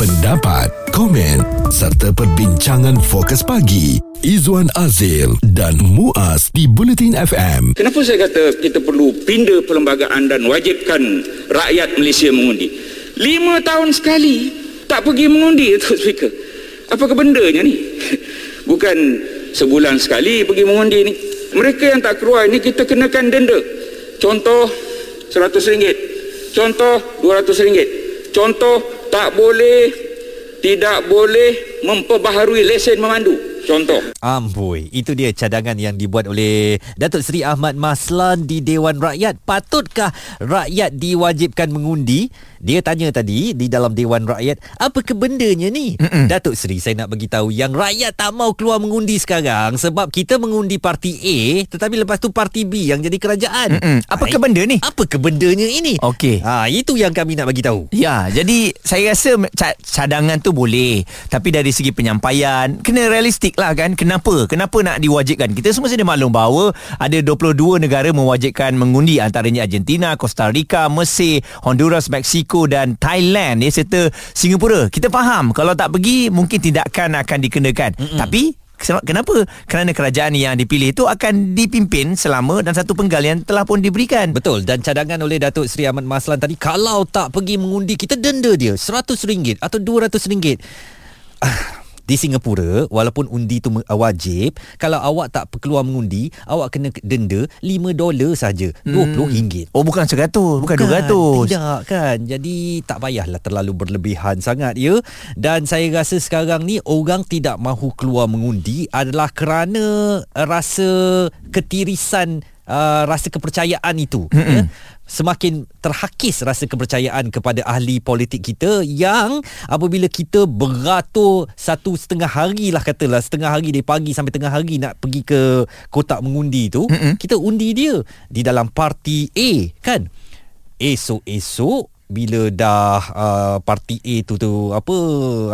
pendapat, komen serta perbincangan fokus pagi Izwan Azil dan Muaz di Bulletin FM. Kenapa saya kata kita perlu pindah perlembagaan dan wajibkan rakyat Malaysia mengundi? Lima tahun sekali tak pergi mengundi, Tuan Speaker. Apa kebendanya ni? Bukan sebulan sekali pergi mengundi ni. Mereka yang tak keluar ini kita kenakan denda. Contoh RM100. Contoh RM200. Contoh tak boleh tidak boleh memperbaharui lesen memandu. Contoh. Amboi, itu dia cadangan yang dibuat oleh Datuk Seri Ahmad Maslan di Dewan Rakyat. Patutkah rakyat diwajibkan mengundi? Dia tanya tadi di dalam Dewan Rakyat, apa kebendanya ni? Mm-mm. Datuk Seri, saya nak bagi tahu yang rakyat tak mau keluar mengundi sekarang sebab kita mengundi parti A tetapi lepas tu parti B yang jadi kerajaan. Mm-mm. Apa ha, kebenda ni? Apa kebendanya ini? Okey. Ha, itu yang kami nak bagi tahu. Ya, jadi saya rasa cadangan tu boleh, tapi dari segi penyampaian kena realistik lah kan. Kenapa? Kenapa nak diwajibkan? Kita semua sedia maklum bahawa ada 22 negara mewajibkan mengundi antaranya Argentina, Costa Rica, Mesir, Honduras, Mexico Mexico dan Thailand ya serta Singapura. Kita faham kalau tak pergi mungkin tindakan akan dikenakan. Mm-mm. Tapi Kenapa? Kerana kerajaan yang dipilih itu akan dipimpin selama dan satu penggal yang telah pun diberikan. Betul. Dan cadangan oleh Datuk Seri Ahmad Maslan tadi, kalau tak pergi mengundi, kita denda dia RM100 atau RM200. Di Singapura walaupun undi tu wajib kalau awak tak keluar mengundi awak kena denda 5 dolar saja. Hmm. 20 ringgit. Oh bukan 100 bukan, bukan 200 tidak kan? Jadi tak payahlah terlalu berlebihan sangat ya. Dan saya rasa sekarang ni orang tidak mahu keluar mengundi adalah kerana rasa ketirisan uh, rasa kepercayaan itu ya semakin terhakis rasa kepercayaan kepada ahli politik kita yang apabila kita beratur satu setengah hari lah katalah setengah hari dari pagi sampai tengah hari nak pergi ke kotak mengundi tu Mm-mm. kita undi dia di dalam parti A kan esok-esok bila dah uh, parti A tu tu apa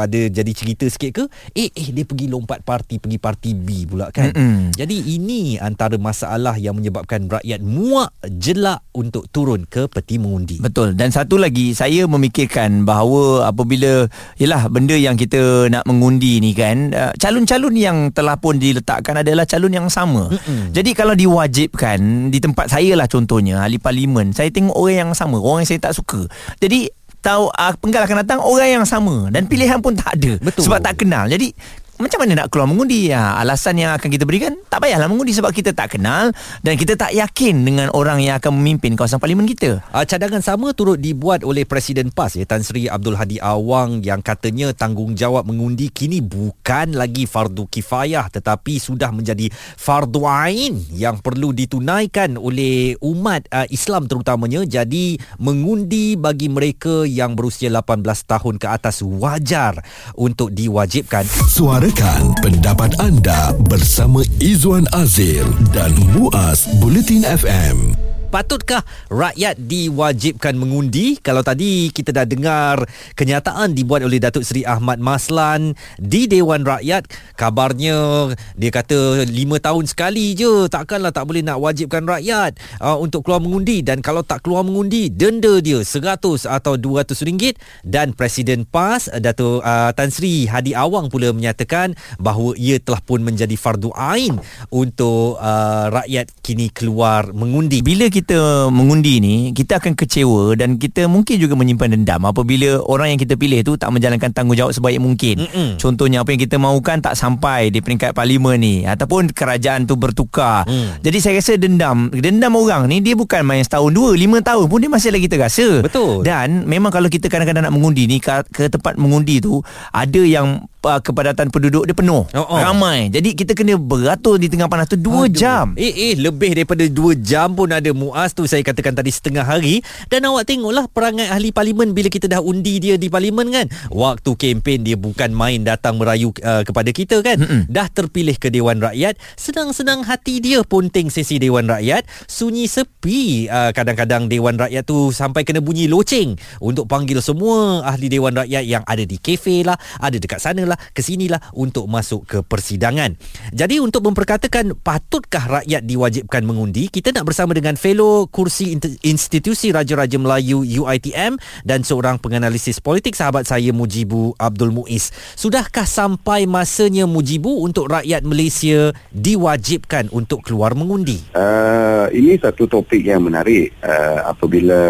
ada jadi cerita sikit ke? Eh eh dia pergi lompat parti pergi parti B pula kan? Mm-mm. jadi ini antara masalah yang menyebabkan rakyat muak jelak untuk turun ke peti mengundi. Betul. Dan satu lagi saya memikirkan bahawa apabila yalah benda yang kita nak mengundi ni kan uh, calon-calon yang telah pun diletakkan adalah calon yang sama. Mm-mm. jadi kalau diwajibkan di tempat saya lah contohnya ahli parlimen saya tengok orang yang sama orang yang saya tak suka jadi tahu uh, penggal akan datang orang yang sama dan pilihan pun tak ada Betul. sebab tak kenal. Jadi macam mana nak keluar mengundi? Ya, alasan yang akan kita berikan? Tak payahlah mengundi sebab kita tak kenal dan kita tak yakin dengan orang yang akan memimpin kawasan parlimen kita. Uh, cadangan sama turut dibuat oleh Presiden PAS ya, Tan Sri Abdul Hadi Awang yang katanya tanggungjawab mengundi kini bukan lagi fardu kifayah tetapi sudah menjadi fardu ain yang perlu ditunaikan oleh umat uh, Islam terutamanya. Jadi mengundi bagi mereka yang berusia 18 tahun ke atas wajar untuk diwajibkan. Suara Suarakan pendapat anda bersama Izwan Azir dan Muaz Bulletin FM. Patutkah rakyat diwajibkan mengundi? Kalau tadi kita dah dengar kenyataan dibuat oleh Datuk Seri Ahmad Maslan di Dewan Rakyat, kabarnya dia kata lima tahun sekali je takkanlah tak boleh nak wajibkan rakyat uh, untuk keluar mengundi dan kalau tak keluar mengundi denda dia 100 atau 200 ringgit dan Presiden PAS Datuk uh, Tan Sri Hadi Awang pula menyatakan bahawa ia telah pun menjadi fardu ain untuk uh, rakyat kini keluar mengundi. Bila kita mengundi ni kita akan kecewa dan kita mungkin juga menyimpan dendam apabila orang yang kita pilih tu tak menjalankan tanggungjawab sebaik mungkin. Mm-mm. Contohnya apa yang kita mahukan tak sampai di peringkat parlimen ni ataupun kerajaan tu bertukar. Mm. Jadi saya rasa dendam dendam orang ni dia bukan main setahun dua lima tahun pun dia masih lagi terasa. Betul. Dan memang kalau kita kadang-kadang nak mengundi ni ke, ke tempat mengundi tu ada yang uh, kepadatan penduduk dia penuh. Oh, oh. Ramai. Jadi kita kena beratur di tengah panas tu 2 jam. Eh eh lebih daripada 2 jam pun ada muas tu saya katakan tadi setengah hari dan awak tengoklah perangai ahli parlimen bila kita dah undi dia di parlimen kan. Waktu kempen dia bukan main datang merayu uh, kepada kita kan. Mm-mm. Dah terpilih ke Dewan Rakyat, senang-senang hati dia ponting sesi Dewan Rakyat, sunyi sepi uh, kadang-kadang Dewan Rakyat tu sampai kena bunyi loceng untuk panggil semua ahli Dewan Rakyat yang ada di kafe lah, ada dekat sana lah datanglah ke sinilah untuk masuk ke persidangan. Jadi untuk memperkatakan patutkah rakyat diwajibkan mengundi, kita nak bersama dengan fellow kursi institusi Raja-Raja Melayu UiTM dan seorang penganalisis politik sahabat saya Mujibu Abdul Muiz. Sudahkah sampai masanya Mujibu untuk rakyat Malaysia diwajibkan untuk keluar mengundi? Uh, ini satu topik yang menarik uh, apabila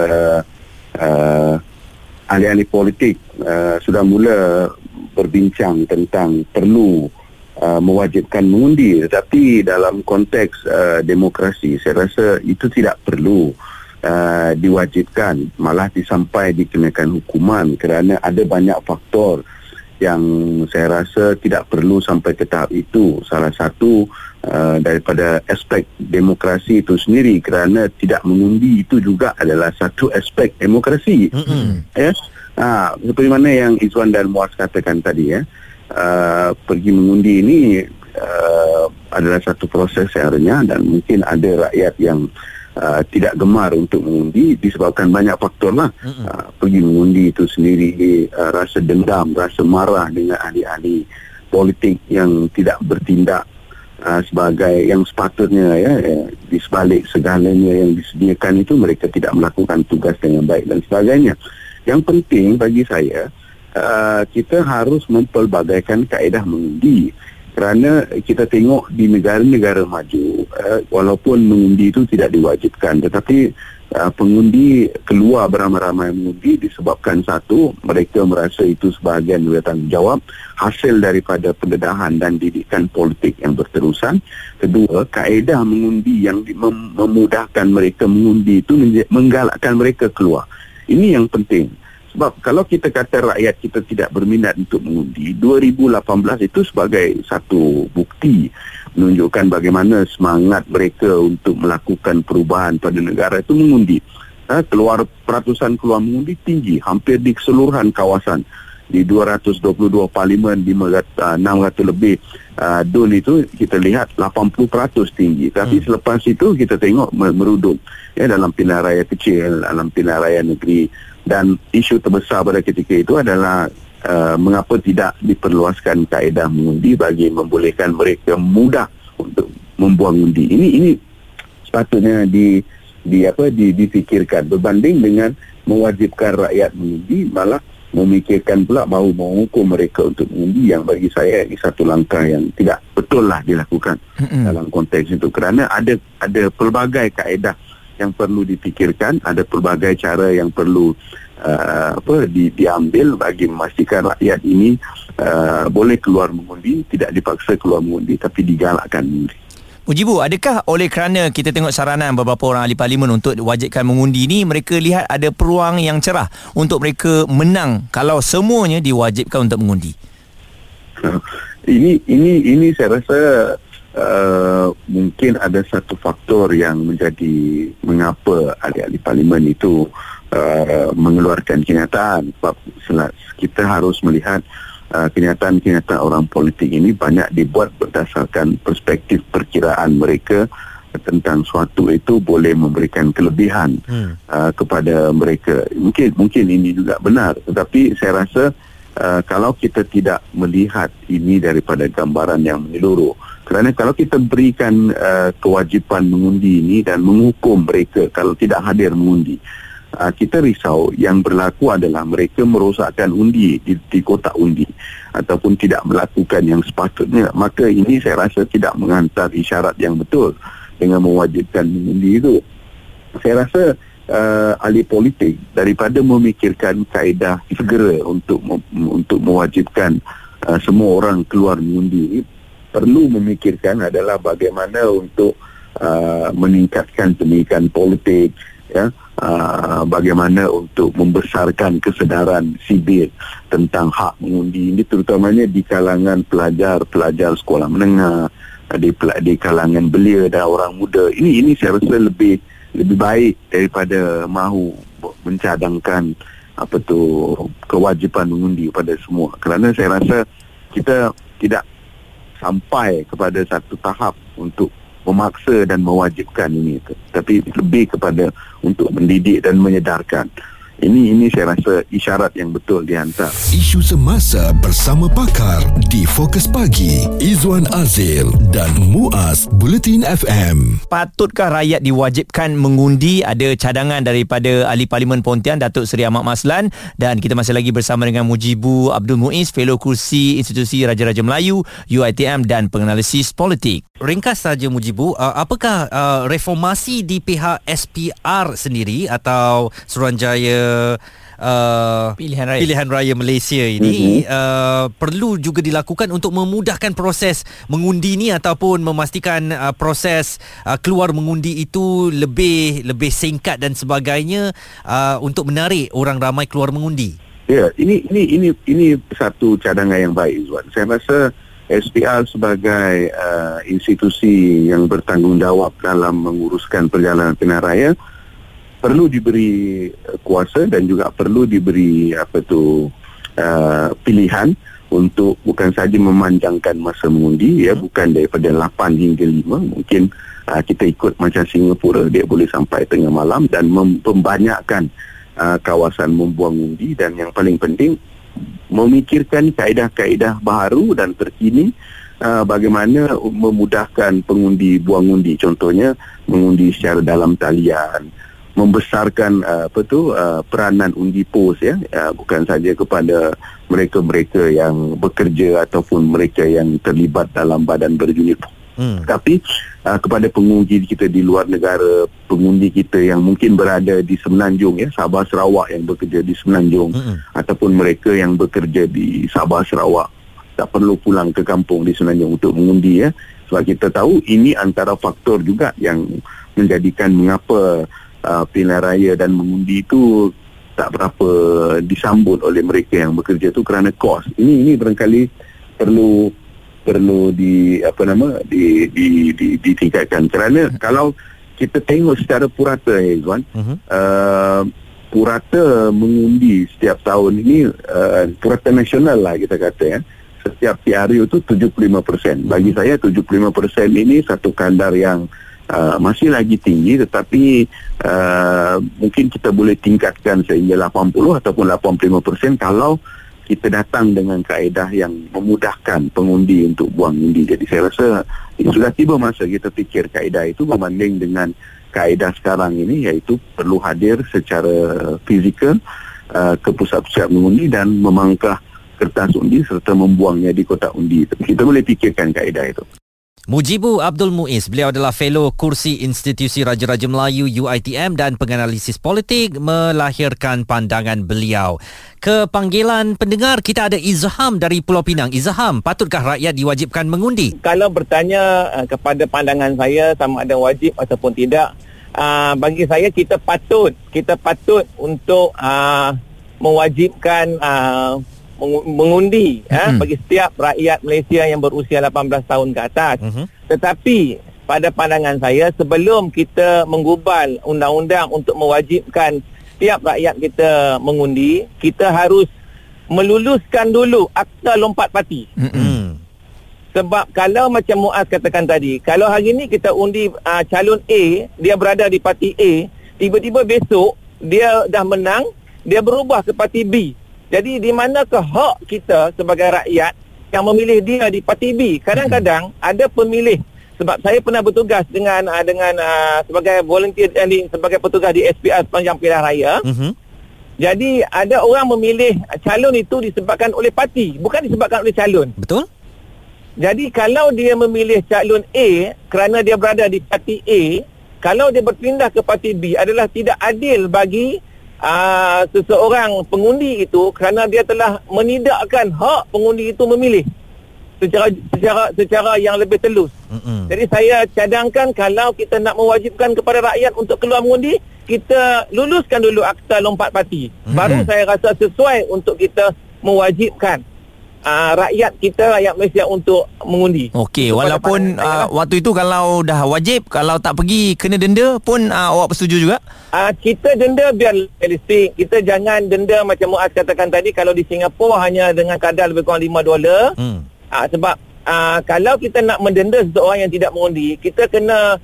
uh, ahli-ahli politik uh, sudah mula berbincang tentang perlu uh, mewajibkan mengundi. Tetapi dalam konteks uh, demokrasi saya rasa itu tidak perlu uh, diwajibkan. Malah disampai dikenakan hukuman kerana ada banyak faktor yang saya rasa tidak perlu sampai ke tahap itu. Salah satu uh, daripada aspek demokrasi itu sendiri kerana tidak mengundi itu juga adalah satu aspek demokrasi. Mm-hmm. ya ha, seperti mana yang Izwan dan Muaz katakan tadi ya. Uh, pergi mengundi ini uh, adalah satu proses yang renyah dan mungkin ada rakyat yang uh, tidak gemar untuk mengundi disebabkan banyak faktor lah. Uh, pergi mengundi itu sendiri uh, rasa dendam rasa marah dengan ahli-ahli politik yang tidak bertindak uh, sebagai yang sepatutnya ya, ya di sebalik segalanya yang disediakan itu mereka tidak melakukan tugas dengan baik dan sebagainya yang penting bagi saya uh, kita harus mempelbagaikan kaedah mengundi. Kerana kita tengok di negara-negara maju uh, walaupun mengundi itu tidak diwajibkan tetapi uh, pengundi keluar beramai-ramai mengundi disebabkan satu mereka merasa itu sebahagian dari tanggungjawab hasil daripada pendedahan dan didikan politik yang berterusan. Kedua kaedah mengundi yang mem- memudahkan mereka mengundi itu menggalakkan mereka keluar ini yang penting sebab kalau kita kata rakyat kita tidak berminat untuk mengundi, 2018 itu sebagai satu bukti menunjukkan bagaimana semangat mereka untuk melakukan perubahan pada negara itu mengundi. Ha, keluar peratusan keluar mengundi tinggi, hampir di keseluruhan kawasan di 222 parlimen 500, uh, 600 lebih uh, dun itu kita lihat 80% tinggi tapi hmm. selepas itu kita tengok merudum ya dalam pilihan raya kecil dalam pilihan raya negeri dan isu terbesar pada ketika itu adalah uh, mengapa tidak diperluaskan kaedah mengundi bagi membolehkan mereka mudah untuk membuang undi. Ini ini sepatutnya di di apa di difikirkan berbanding dengan mewajibkan rakyat mengundi malah memikirkan pula bahawa menghukum mereka untuk mengundi yang bagi saya ini satu langkah yang tidak betul lah dilakukan mm-hmm. dalam konteks itu kerana ada ada pelbagai kaedah yang perlu dipikirkan ada pelbagai cara yang perlu uh, apa di, diambil bagi memastikan rakyat ini uh, boleh keluar mengundi tidak dipaksa keluar mengundi tapi digalakkan mengundi Mujibu, adakah oleh kerana kita tengok saranan beberapa orang ahli parlimen untuk wajibkan mengundi ni, mereka lihat ada peluang yang cerah untuk mereka menang kalau semuanya diwajibkan untuk mengundi? Ini ini ini saya rasa Uh, mungkin ada satu faktor yang menjadi mengapa ahli-ahli parlimen itu uh, mengeluarkan kenyataan sebab kita harus melihat uh, kenyataan-kenyataan orang politik ini banyak dibuat berdasarkan perspektif perkiraan mereka tentang suatu itu boleh memberikan kelebihan hmm. uh, kepada mereka mungkin mungkin ini juga benar tetapi saya rasa uh, kalau kita tidak melihat ini daripada gambaran yang menyeluruh kerana kalau kita berikan uh, kewajipan mengundi ini dan menghukum mereka kalau tidak hadir mengundi, uh, kita risau yang berlaku adalah mereka merosakkan undi di, di kotak undi ataupun tidak melakukan yang sepatutnya. Maka ini saya rasa tidak menghantar isyarat yang betul dengan mewajibkan mengundi itu. Saya rasa uh, ahli politik daripada memikirkan kaedah segera untuk untuk mewajibkan uh, semua orang keluar mengundi perlu memikirkan adalah bagaimana untuk uh, meningkatkan pendidikan politik ya uh, bagaimana untuk membesarkan kesedaran sibir tentang hak mengundi ini terutamanya di kalangan pelajar-pelajar sekolah menengah di di kalangan belia dan orang muda. Ini ini saya rasa lebih lebih baik daripada mahu mencadangkan apa tu kewajipan mengundi pada semua. Kerana saya rasa kita tidak sampai kepada satu tahap untuk memaksa dan mewajibkan ini tapi lebih kepada untuk mendidik dan menyedarkan Ini ini saya rasa isyarat yang betul dihantar. Isu semasa bersama pakar di Fokus Pagi Izwan Azil dan Muaz Bulletin FM. Patutkah rakyat diwajibkan mengundi? Ada cadangan daripada Ahli Parlimen Pontian Datuk Seri Ahmad Maslan dan kita masih lagi bersama dengan Mujibu Abdul Muiz, Fellow Kursi Institusi Raja-Raja Melayu, UiTM dan penganalisis politik. Ringkas saja Mujibu, uh, apakah uh, reformasi di pihak SPR sendiri atau Suruhanjaya uh, Pilihan Raya. Pilihan Raya Malaysia ini mm-hmm. uh, perlu juga dilakukan untuk memudahkan proses mengundi ni ataupun memastikan uh, proses uh, keluar mengundi itu lebih lebih singkat dan sebagainya uh, untuk menarik orang ramai keluar mengundi. Ya, ini ini ini ini satu cadangan yang baik Izwan. Saya rasa SPR sebagai uh, institusi yang bertanggungjawab dalam menguruskan perjalanan pilihan raya perlu diberi uh, kuasa dan juga perlu diberi apa tu uh, pilihan untuk bukan saja memanjangkan masa mengundi ya bukan daripada 8 hingga 5 mungkin uh, kita ikut macam Singapura dia boleh sampai tengah malam dan membanyakkan uh, kawasan membuang undi dan yang paling penting memikirkan kaedah-kaedah baru dan terkini uh, bagaimana memudahkan pengundi buang undi. Contohnya mengundi secara dalam talian membesarkan uh, apa tu uh, peranan undi pos ya. Uh, bukan saja kepada mereka-mereka yang bekerja ataupun mereka yang terlibat dalam badan berunit Hmm. Tapi uh, kepada pengundi kita di luar negara, pengundi kita yang mungkin berada di Semenanjung ya, Sabah Sarawak yang bekerja di Semenanjung hmm. ataupun mereka yang bekerja di Sabah Sarawak tak perlu pulang ke kampung di Semenanjung untuk mengundi ya. Sebab kita tahu ini antara faktor juga yang menjadikan mengapa uh, pilihan raya dan mengundi itu tak berapa disambut oleh mereka yang bekerja tu kerana kos. Ini ini barangkali perlu perlu di apa nama di di di ditingkatkan kerana uh-huh. kalau kita tengok secara purata ya Izwan uh-huh. uh, purata mengundi setiap tahun ini uh, purata nasional lah kita kata ya setiap PRU itu 75% bagi saya 75% ini satu kadar yang uh, masih lagi tinggi tetapi uh, mungkin kita boleh tingkatkan sehingga 80 ataupun 85% kalau kita datang dengan kaedah yang memudahkan pengundi untuk buang undi. Jadi saya rasa sudah tiba masa kita fikir kaedah itu berbanding dengan kaedah sekarang ini iaitu perlu hadir secara fizikal uh, ke pusat-pusat mengundi dan memangkah kertas undi serta membuangnya di kotak undi. Kita boleh fikirkan kaedah itu. Mujibu Abdul Muiz, beliau adalah fellow kursi Institusi Raja-Raja Melayu UiTM dan penganalisis politik melahirkan pandangan beliau. Ke panggilan pendengar, kita ada Izham dari Pulau Pinang. Izham, patutkah rakyat diwajibkan mengundi? Kalau bertanya uh, kepada pandangan saya sama ada wajib ataupun tidak, uh, bagi saya kita patut, kita patut untuk uh, mewajibkan mengundi uh-huh. bagi setiap rakyat Malaysia yang berusia 18 tahun ke atas. Uh-huh. Tetapi pada pandangan saya sebelum kita menggubal undang-undang untuk mewajibkan setiap rakyat kita mengundi, kita harus meluluskan dulu akta lompat parti. Uh-huh. Sebab kalau macam Muaz katakan tadi, kalau hari ini kita undi uh, calon A, dia berada di parti A, tiba-tiba besok dia dah menang, dia berubah ke parti B. Jadi di manakah hak kita sebagai rakyat yang memilih dia di parti B? Kadang-kadang ada pemilih sebab saya pernah bertugas dengan uh, dengan uh, sebagai volunteer dan uh, sebagai petugas di SPR sepanjang pilihan raya. Hmm. Jadi ada orang memilih calon itu disebabkan oleh parti, bukan disebabkan oleh calon. Betul? Jadi kalau dia memilih calon A kerana dia berada di parti A, kalau dia berpindah ke parti B adalah tidak adil bagi uh, seseorang pengundi itu kerana dia telah menidakkan hak pengundi itu memilih secara secara secara yang lebih telus. Mm-hmm. Jadi saya cadangkan kalau kita nak mewajibkan kepada rakyat untuk keluar mengundi, kita luluskan dulu akta lompat parti. Mm-hmm. Baru saya rasa sesuai untuk kita mewajibkan uh, rakyat kita rakyat Malaysia untuk mengundi. Okey, walaupun uh, waktu itu kalau dah wajib, kalau tak pergi kena denda pun uh, awak bersetuju juga? Uh, kita denda biar realistik. Kita jangan denda macam Muaz katakan tadi kalau di Singapura hanya dengan kadar lebih kurang 5 dolar. Hmm. Uh, sebab uh, kalau kita nak mendenda seseorang yang tidak mengundi, kita kena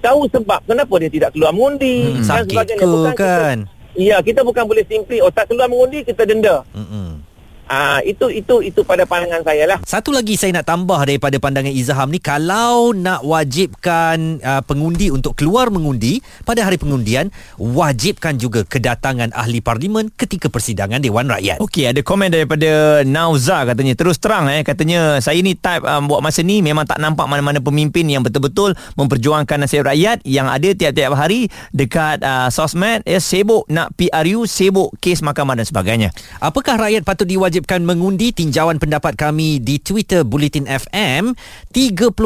tahu sebab kenapa dia tidak keluar mengundi. Hmm, sakit ke kan? Kita, Ya, kita bukan boleh simply oh tak keluar mengundi kita denda. Mm-mm. Ah itu itu itu pada pandangan saya lah. Satu lagi saya nak tambah daripada pandangan Izaham ni kalau nak wajibkan uh, pengundi untuk keluar mengundi pada hari pengundian wajibkan juga kedatangan ahli parlimen ketika persidangan Dewan Rakyat. Okey, ada komen daripada Nauza katanya terus terang eh katanya saya ni type um, buat masa ni memang tak nampak mana-mana pemimpin yang betul-betul memperjuangkan nasib rakyat yang ada tiap-tiap hari dekat uh, sosmed ya sibuk nak PRU, sibuk kes mahkamah dan sebagainya. Apakah rakyat patut diwajibkan mengundi tinjauan pendapat kami di Twitter Bulletin FM 38%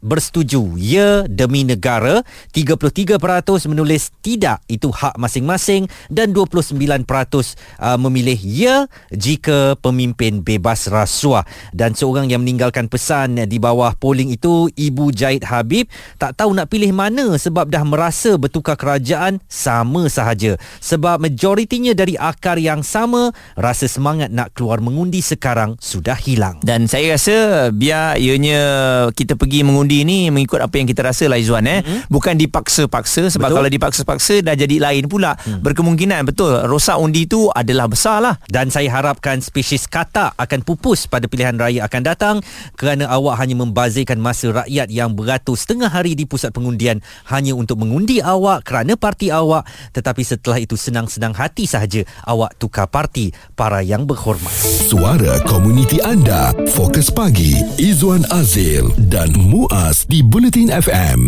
bersetuju ya demi negara. 33% menulis tidak itu hak masing-masing. Dan 29% uh, memilih ya jika pemimpin bebas rasuah. Dan seorang yang meninggalkan pesan di bawah polling itu Ibu Jahid Habib tak tahu nak pilih mana sebab dah merasa bertukar kerajaan sama sahaja. Sebab majoritinya dari akar yang sama rasa semangat nak keluar mengundi sekarang sudah hilang. Dan saya rasa biar ianya kita pergi mengundi ni mengikut apa yang kita rasa lah Izzuan eh. Mm-hmm. Bukan dipaksa-paksa sebab Betul. kalau dipaksa-paksa dah jadi lain pula. Mm. Berkemungkinan betul rosak undi tu adalah besar lah. Dan saya harapkan spesies katak akan pupus pada pilihan raya akan datang kerana awak hanya membazirkan masa rakyat yang beratus setengah hari di pusat pengundian hanya untuk mengundi awak kerana parti awak tetapi setelah itu senang-senang hati sahaja awak tukar parti para yang berhormat. Suara komuniti anda. Fokus pagi. Izwan Azil dan Muaz di Bulletin FM.